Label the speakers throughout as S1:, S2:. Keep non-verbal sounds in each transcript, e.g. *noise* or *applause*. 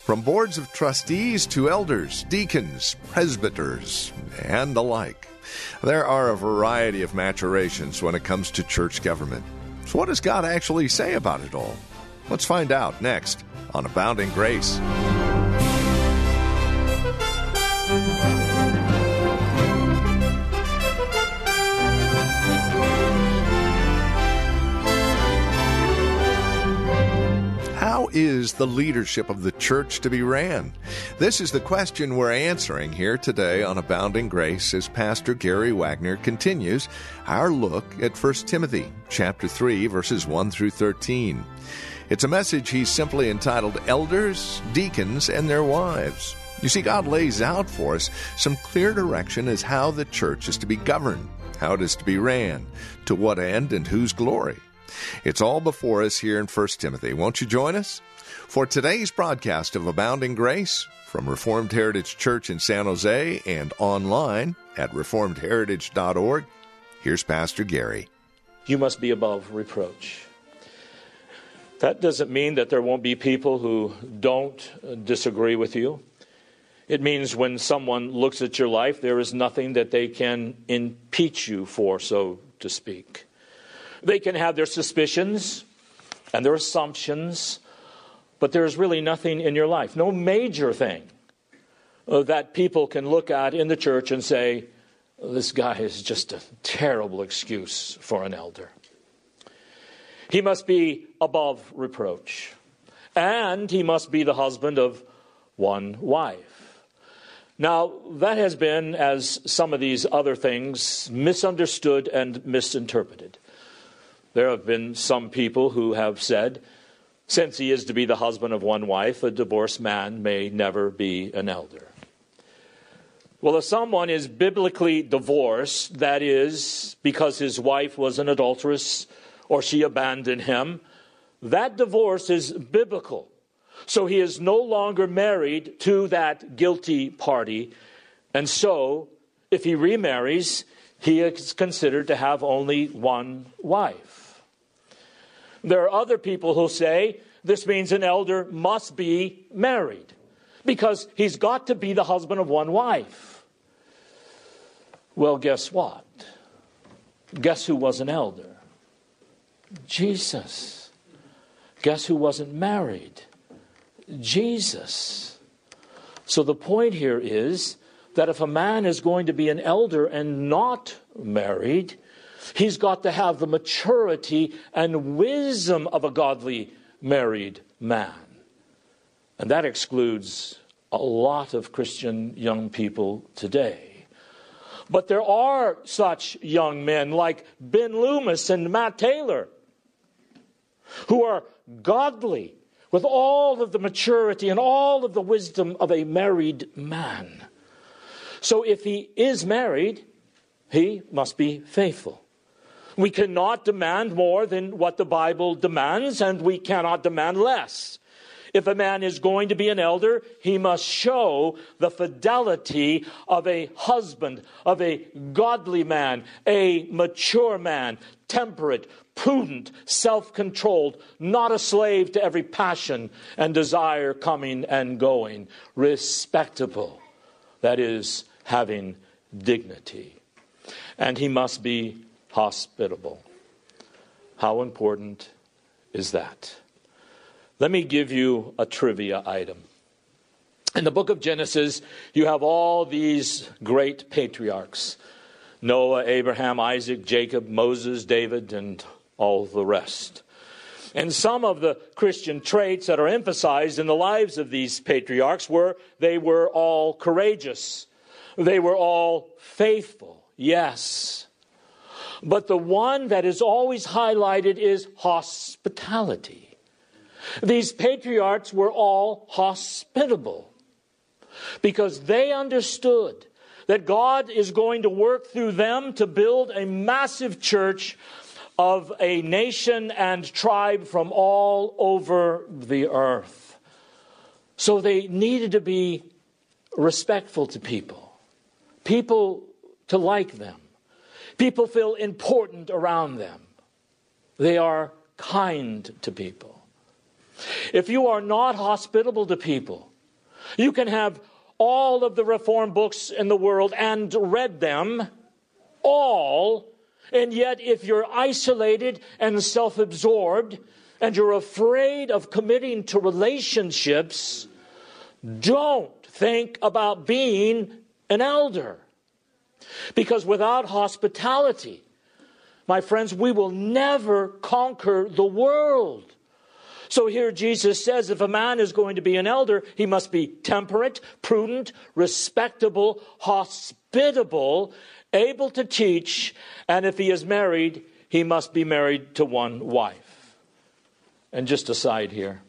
S1: From boards of trustees to elders, deacons, presbyters, and the like, there are a variety of maturations when it comes to church government. So, what does God actually say about it all? Let's find out next on Abounding Grace. Is the leadership of the church to be ran? This is the question we're answering here today on Abounding Grace as Pastor Gary Wagner continues our look at 1 Timothy chapter 3 verses 1 through 13. It's a message he's simply entitled Elders, Deacons, and Their Wives. You see, God lays out for us some clear direction as how the church is to be governed, how it is to be ran, to what end, and whose glory. It's all before us here in 1 Timothy. Won't you join us? For today's broadcast of Abounding Grace from Reformed Heritage Church in San Jose and online at reformedheritage.org, here's Pastor Gary.
S2: You must be above reproach. That doesn't mean that there won't be people who don't disagree with you. It means when someone looks at your life, there is nothing that they can impeach you for, so to speak. They can have their suspicions and their assumptions, but there's really nothing in your life, no major thing uh, that people can look at in the church and say, this guy is just a terrible excuse for an elder. He must be above reproach, and he must be the husband of one wife. Now, that has been, as some of these other things, misunderstood and misinterpreted. There have been some people who have said, since he is to be the husband of one wife, a divorced man may never be an elder. Well, if someone is biblically divorced, that is, because his wife was an adulteress or she abandoned him, that divorce is biblical. So he is no longer married to that guilty party. And so, if he remarries, he is considered to have only one wife. There are other people who say this means an elder must be married because he's got to be the husband of one wife. Well, guess what? Guess who was an elder? Jesus. Guess who wasn't married? Jesus. So the point here is that if a man is going to be an elder and not married, he's got to have the maturity and wisdom of a godly married man. And that excludes a lot of Christian young people today. But there are such young men like Ben Loomis and Matt Taylor who are godly with all of the maturity and all of the wisdom of a married man. So if he is married, he must be faithful. We cannot demand more than what the Bible demands, and we cannot demand less. If a man is going to be an elder, he must show the fidelity of a husband, of a godly man, a mature man, temperate, prudent, self controlled, not a slave to every passion and desire coming and going, respectable. That is, having dignity. And he must be hospitable. How important is that? Let me give you a trivia item. In the book of Genesis, you have all these great patriarchs Noah, Abraham, Isaac, Jacob, Moses, David, and all the rest. And some of the Christian traits that are emphasized in the lives of these patriarchs were they were all courageous, they were all faithful, yes. But the one that is always highlighted is hospitality. These patriarchs were all hospitable because they understood that God is going to work through them to build a massive church of a nation and tribe from all over the earth. So they needed to be respectful to people, people to like them, people feel important around them. They are kind to people. If you are not hospitable to people, you can have all of the reform books in the world and read them all, and yet if you're isolated and self absorbed and you're afraid of committing to relationships, don't think about being an elder. Because without hospitality, my friends, we will never conquer the world. So here Jesus says if a man is going to be an elder, he must be temperate, prudent, respectable, hospitable, able to teach, and if he is married, he must be married to one wife. And just aside here,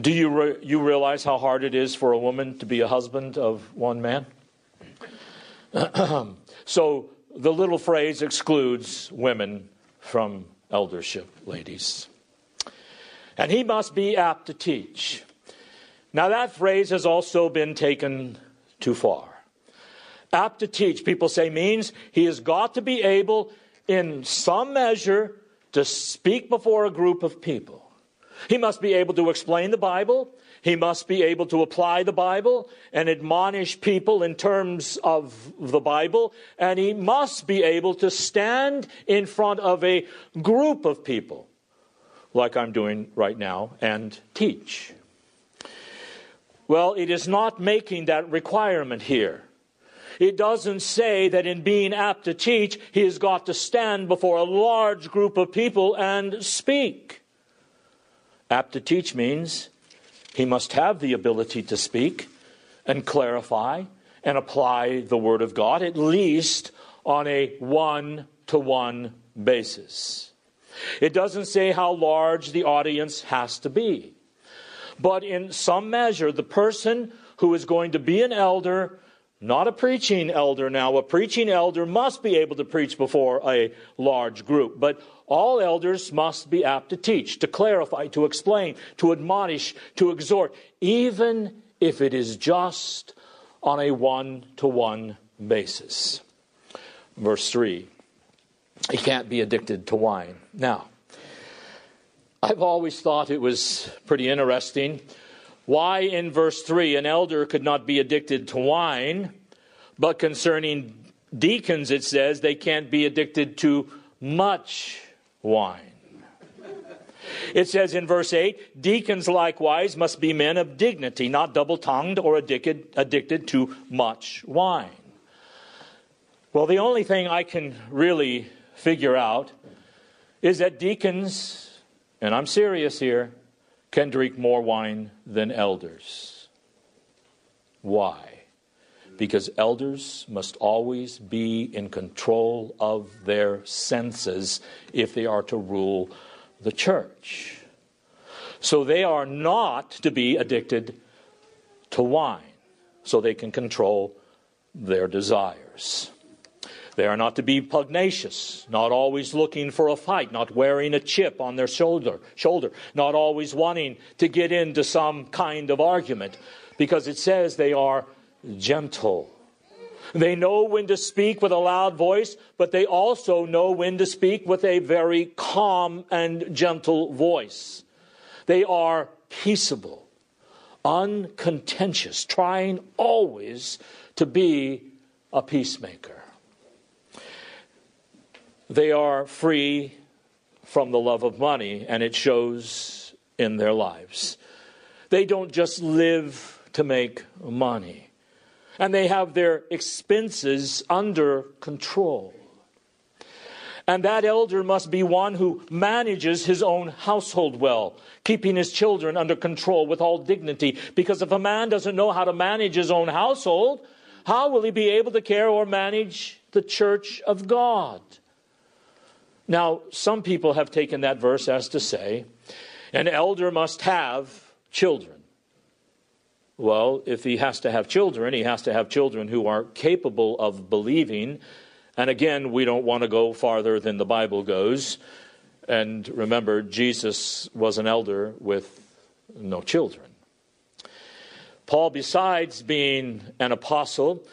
S2: do you, re- you realize how hard it is for a woman to be a husband of one man? *clears throat* so the little phrase excludes women from eldership, ladies and he must be apt to teach. Now, that phrase has also been taken too far. Apt to teach, people say, means he has got to be able, in some measure, to speak before a group of people. He must be able to explain the Bible. He must be able to apply the Bible and admonish people in terms of the Bible. And he must be able to stand in front of a group of people like I'm doing right now, and teach. Well, it is not making that requirement here. It doesn't say that in being apt to teach, he has got to stand before a large group of people and speak. Apt to teach means he must have the ability to speak and clarify and apply the Word of God, at least on a one to one basis. It doesn't say how large the audience has to be. But in some measure, the person who is going to be an elder, not a preaching elder now, a preaching elder must be able to preach before a large group. But all elders must be apt to teach, to clarify, to explain, to admonish, to exhort, even if it is just on a one to one basis. Verse 3 he can't be addicted to wine. Now, I've always thought it was pretty interesting why in verse 3 an elder could not be addicted to wine, but concerning deacons it says they can't be addicted to much wine. It says in verse 8, deacons likewise must be men of dignity, not double tongued or addicted, addicted to much wine. Well, the only thing I can really figure out is that deacons, and I'm serious here, can drink more wine than elders. Why? Because elders must always be in control of their senses if they are to rule the church. So they are not to be addicted to wine, so they can control their desires. They are not to be pugnacious, not always looking for a fight, not wearing a chip on their shoulder, shoulder, not always wanting to get into some kind of argument, because it says they are gentle. They know when to speak with a loud voice, but they also know when to speak with a very calm and gentle voice. They are peaceable, uncontentious, trying always to be a peacemaker. They are free from the love of money, and it shows in their lives. They don't just live to make money, and they have their expenses under control. And that elder must be one who manages his own household well, keeping his children under control with all dignity. Because if a man doesn't know how to manage his own household, how will he be able to care or manage the church of God? Now, some people have taken that verse as to say, An elder must have children. Well, if he has to have children, he has to have children who are capable of believing. And again, we don't want to go farther than the Bible goes. And remember, Jesus was an elder with no children. Paul, besides being an apostle,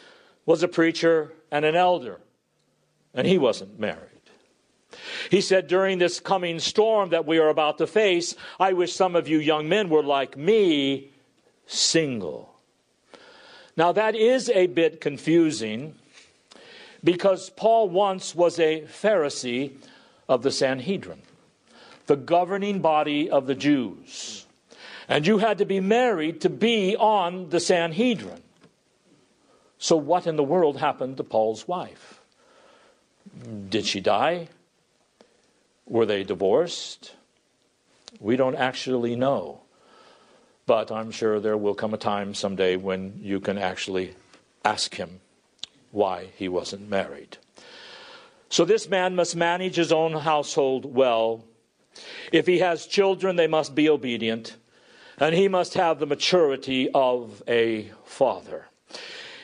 S2: was a preacher and an elder, and he wasn't married. He said, During this coming storm that we are about to face, I wish some of you young men were like me, single. Now, that is a bit confusing because Paul once was a Pharisee of the Sanhedrin, the governing body of the Jews. And you had to be married to be on the Sanhedrin. So, what in the world happened to Paul's wife? Did she die? Were they divorced? We don't actually know. But I'm sure there will come a time someday when you can actually ask him why he wasn't married. So this man must manage his own household well. If he has children, they must be obedient, and he must have the maturity of a father.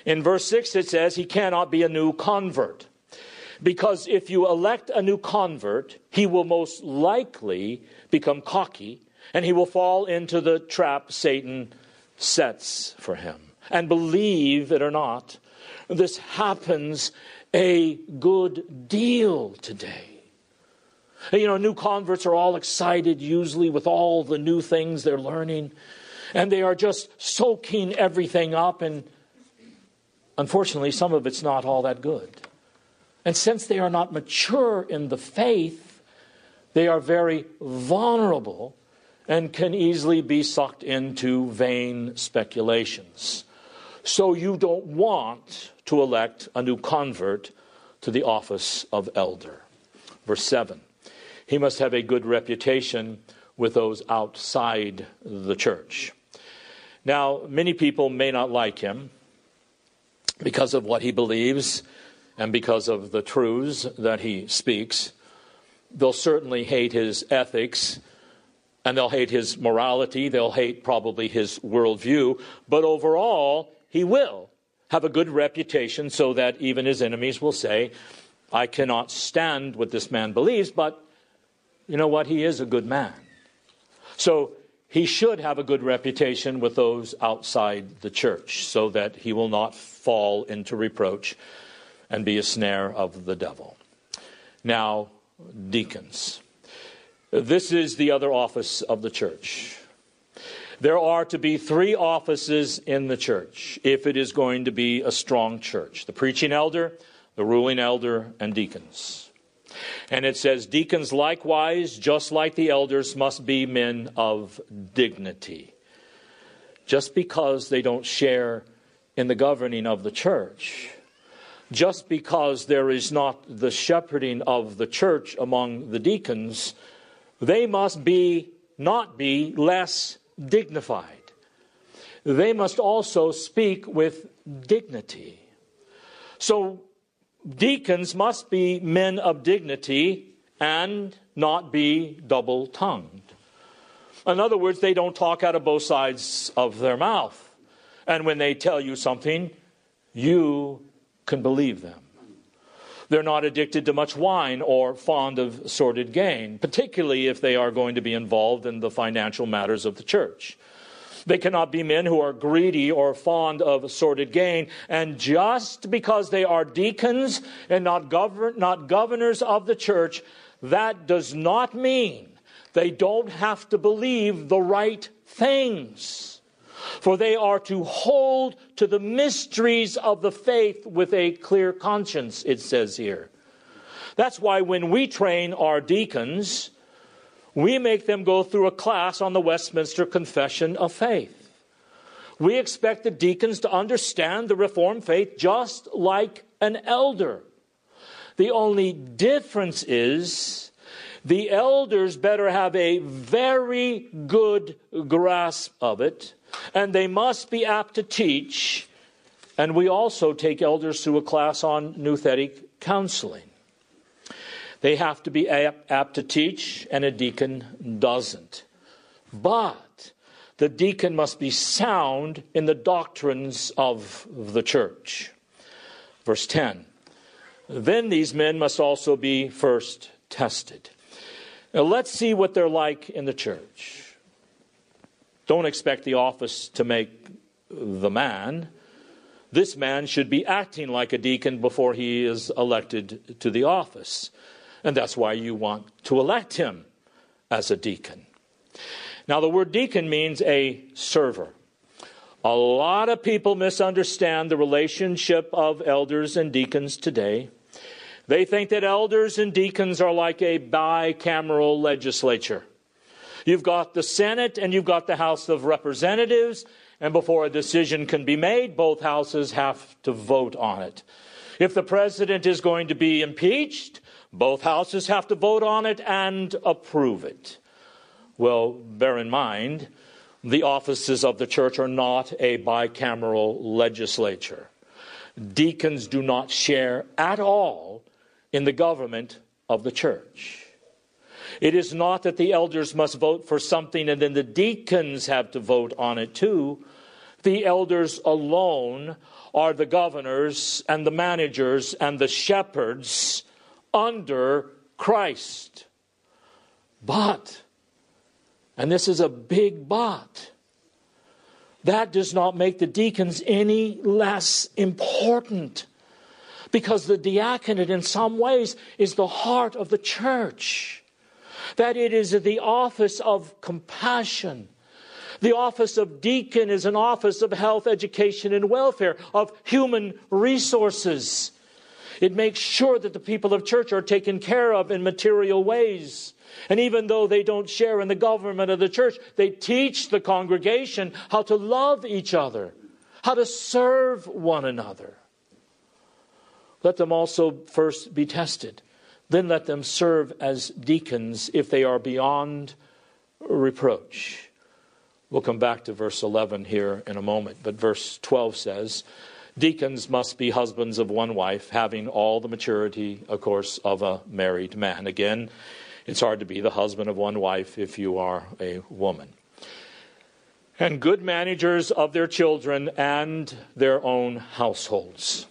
S2: In verse 6, it says he cannot be a new convert. Because if you elect a new convert, he will most likely become cocky and he will fall into the trap Satan sets for him. And believe it or not, this happens a good deal today. You know, new converts are all excited, usually, with all the new things they're learning, and they are just soaking everything up, and unfortunately, some of it's not all that good. And since they are not mature in the faith, they are very vulnerable and can easily be sucked into vain speculations. So you don't want to elect a new convert to the office of elder. Verse 7 He must have a good reputation with those outside the church. Now, many people may not like him because of what he believes and because of the truths that he speaks. They'll certainly hate his ethics and they'll hate his morality. They'll hate probably his worldview. But overall, he will have a good reputation so that even his enemies will say, I cannot stand what this man believes, but you know what? He is a good man. So he should have a good reputation with those outside the church so that he will not fall into reproach and be a snare of the devil. Now, deacons. This is the other office of the church. There are to be three offices in the church if it is going to be a strong church the preaching elder, the ruling elder, and deacons. And it says, Deacons likewise, just like the elders, must be men of dignity. Just because they don't share in the governing of the church just because there is not the shepherding of the church among the deacons, they must be not be less dignified. They must also speak with dignity. So deacons must be men of dignity and not be double tongued. In other words, they don't talk out of both sides of their mouth. And when they tell you something, you can believe them. They're not addicted to much wine or fond of sordid gain, particularly if they are going to be involved in the financial matters of the church. They cannot be men who are greedy or fond of sordid gain. And just because they are deacons and not, govern, not governors of the church, that does not mean they don't have to believe the right things for they are to hold to the mysteries of the faith with a clear conscience, it says here. That's why when we train our deacons, we make them go through a class on the Westminster Confession of Faith. We expect the deacons to understand the Reformed faith just like an elder. The only difference is the elders better have a very good grasp of it and they must be apt to teach. And we also take elders through a class on nouthetic counseling. They have to be apt to teach, and a deacon doesn't. But the deacon must be sound in the doctrines of the church. Verse 10 Then these men must also be first tested. Now let's see what they're like in the church. Don't expect the office to make the man. This man should be acting like a deacon before he is elected to the office. And that's why you want to elect him as a deacon. Now, the word deacon means a server. A lot of people misunderstand the relationship of elders and deacons today. They think that elders and deacons are like a bicameral legislature. You've got the Senate and you've got the House of Representatives, and before a decision can be made, both houses have to vote on it. If the president is going to be impeached, both houses have to vote on it and approve it. Well, bear in mind, the offices of the church are not a bicameral legislature. Deacons do not share at all in the government of the church. It is not that the elders must vote for something and then the deacons have to vote on it too. The elders alone are the governors and the managers and the shepherds under Christ. But, and this is a big but, that does not make the deacons any less important. Because the diaconate, in some ways, is the heart of the church. That it is the office of compassion. The office of deacon is an office of health, education, and welfare, of human resources. It makes sure that the people of church are taken care of in material ways. And even though they don't share in the government of the church, they teach the congregation how to love each other, how to serve one another. Let them also first be tested. Then let them serve as deacons if they are beyond reproach. We'll come back to verse 11 here in a moment, but verse 12 says, Deacons must be husbands of one wife, having all the maturity, of course, of a married man. Again, it's hard to be the husband of one wife if you are a woman. And good managers of their children and their own households.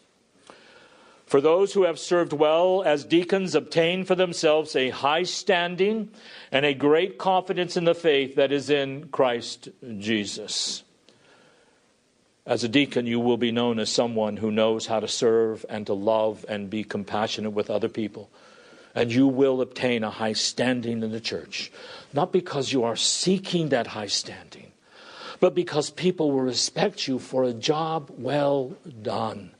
S2: For those who have served well as deacons obtain for themselves a high standing and a great confidence in the faith that is in Christ Jesus. As a deacon, you will be known as someone who knows how to serve and to love and be compassionate with other people. And you will obtain a high standing in the church, not because you are seeking that high standing, but because people will respect you for a job well done.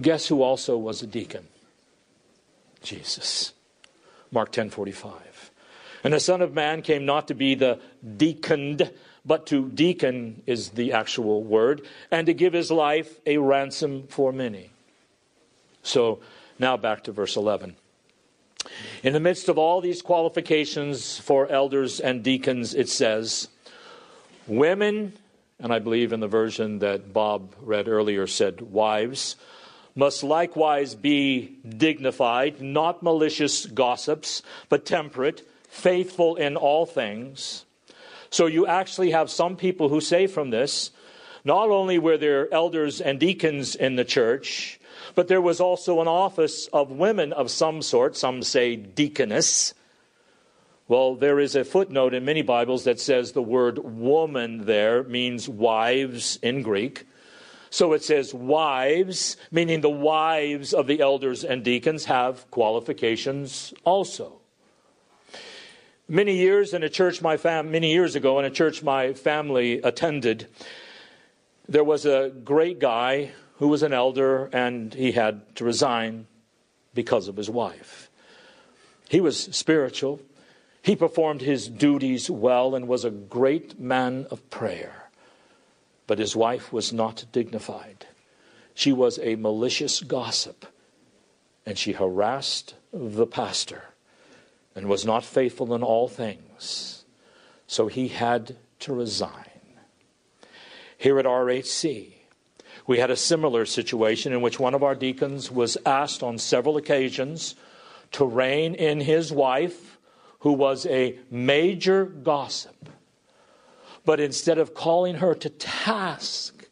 S2: Guess who also was a deacon? Jesus. Mark 10:45. And the son of man came not to be the deaconed but to deacon is the actual word, and to give his life a ransom for many. So now back to verse 11. In the midst of all these qualifications for elders and deacons, it says, Women, and I believe in the version that Bob read earlier said wives, must likewise be dignified, not malicious gossips, but temperate, faithful in all things. So you actually have some people who say from this, not only were there elders and deacons in the church, but there was also an office of women of some sort, some say deaconess. Well, there is a footnote in many Bibles that says the word woman there means wives in Greek. So it says wives, meaning the wives of the elders and deacons have qualifications also. Many years in a church my fam- many years ago in a church my family attended, there was a great guy who was an elder and he had to resign because of his wife. He was spiritual. He performed his duties well and was a great man of prayer. But his wife was not dignified. She was a malicious gossip and she harassed the pastor and was not faithful in all things. So he had to resign. Here at RHC, we had a similar situation in which one of our deacons was asked on several occasions to rein in his wife, who was a major gossip. But instead of calling her to task,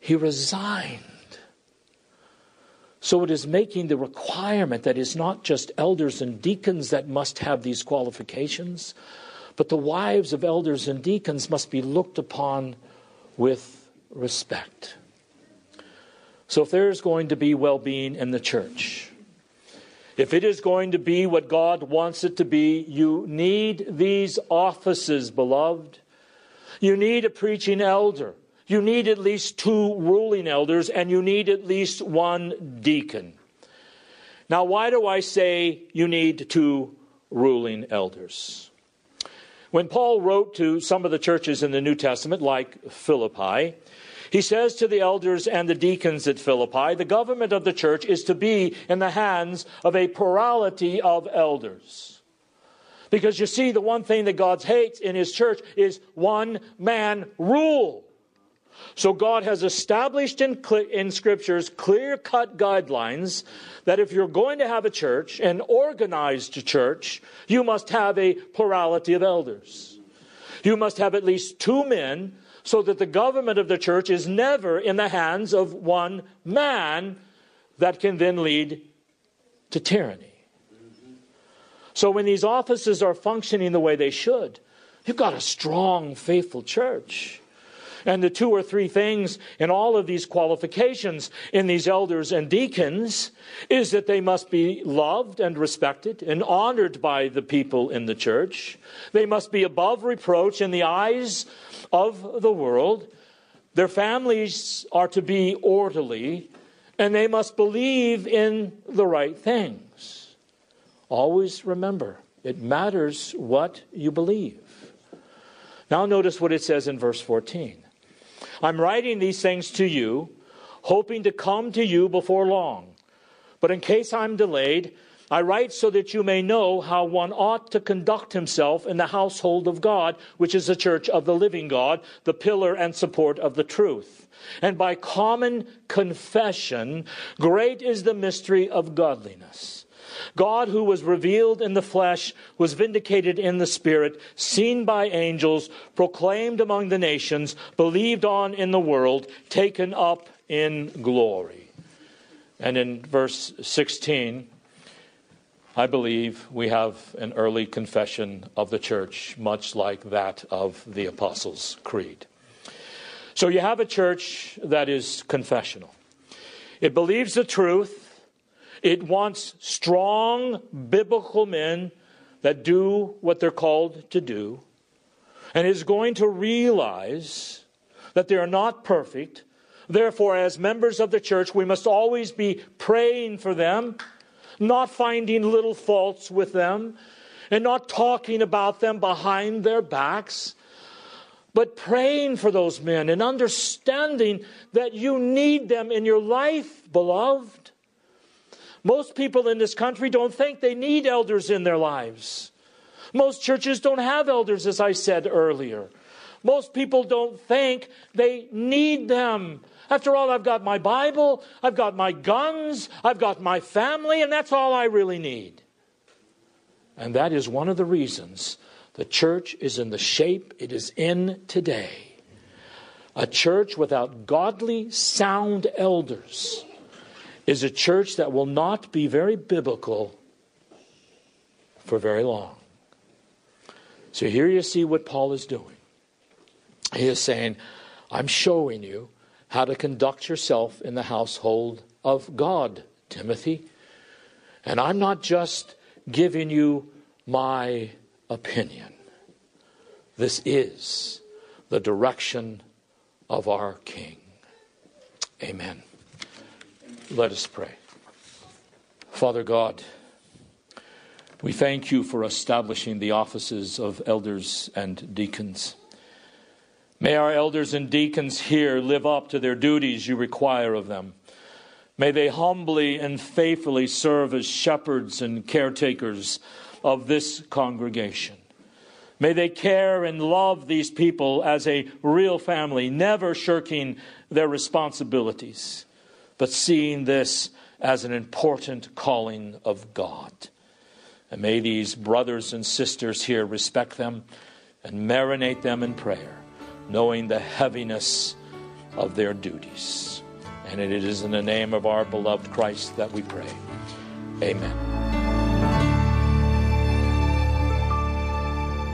S2: he resigned. So it is making the requirement that it's not just elders and deacons that must have these qualifications, but the wives of elders and deacons must be looked upon with respect. So if there's going to be well being in the church, if it is going to be what God wants it to be, you need these offices, beloved. You need a preaching elder. You need at least two ruling elders, and you need at least one deacon. Now, why do I say you need two ruling elders? When Paul wrote to some of the churches in the New Testament, like Philippi, he says to the elders and the deacons at Philippi, the government of the church is to be in the hands of a plurality of elders. Because you see, the one thing that God hates in his church is one man rule. So God has established in, in scriptures clear cut guidelines that if you're going to have a church, an organized church, you must have a plurality of elders. You must have at least two men so that the government of the church is never in the hands of one man that can then lead to tyranny. So when these offices are functioning the way they should, you've got a strong, faithful church. And the two or three things in all of these qualifications in these elders and deacons is that they must be loved and respected and honored by the people in the church. They must be above reproach in the eyes of the world. Their families are to be orderly and they must believe in the right things. Always remember, it matters what you believe. Now, notice what it says in verse 14 I'm writing these things to you, hoping to come to you before long. But in case I'm delayed, I write so that you may know how one ought to conduct himself in the household of God, which is the church of the living God, the pillar and support of the truth. And by common confession, great is the mystery of godliness. God, who was revealed in the flesh, was vindicated in the spirit, seen by angels, proclaimed among the nations, believed on in the world, taken up in glory. And in verse 16, I believe we have an early confession of the church, much like that of the Apostles' Creed. So you have a church that is confessional. It believes the truth it wants strong biblical men that do what they're called to do, and is going to realize that they are not perfect. Therefore, as members of the church, we must always be praying for them, not finding little faults with them, and not talking about them behind their backs, but praying for those men and understanding that you need them in your life, beloved. Most people in this country don't think they need elders in their lives. Most churches don't have elders, as I said earlier. Most people don't think they need them. After all, I've got my Bible, I've got my guns, I've got my family, and that's all I really need. And that is one of the reasons the church is in the shape it is in today. A church without godly, sound elders is a church that will not be very biblical for very long. So here you see what Paul is doing. He is saying, I'm showing you how to conduct yourself in the household of God, Timothy. And I'm not just giving you my opinion. This is the direction of our King. Amen. Let us pray. Father God, we thank you for establishing the offices of elders and deacons. May our elders and deacons here live up to their duties you require of them. May they humbly and faithfully serve as shepherds and caretakers of this congregation. May they care and love these people as a real family, never shirking their responsibilities but seeing this as an important calling of God. And may these brothers and sisters here respect them and marinate them in prayer, knowing the heaviness of their duties. And it is in the name of our beloved Christ that we pray. Amen.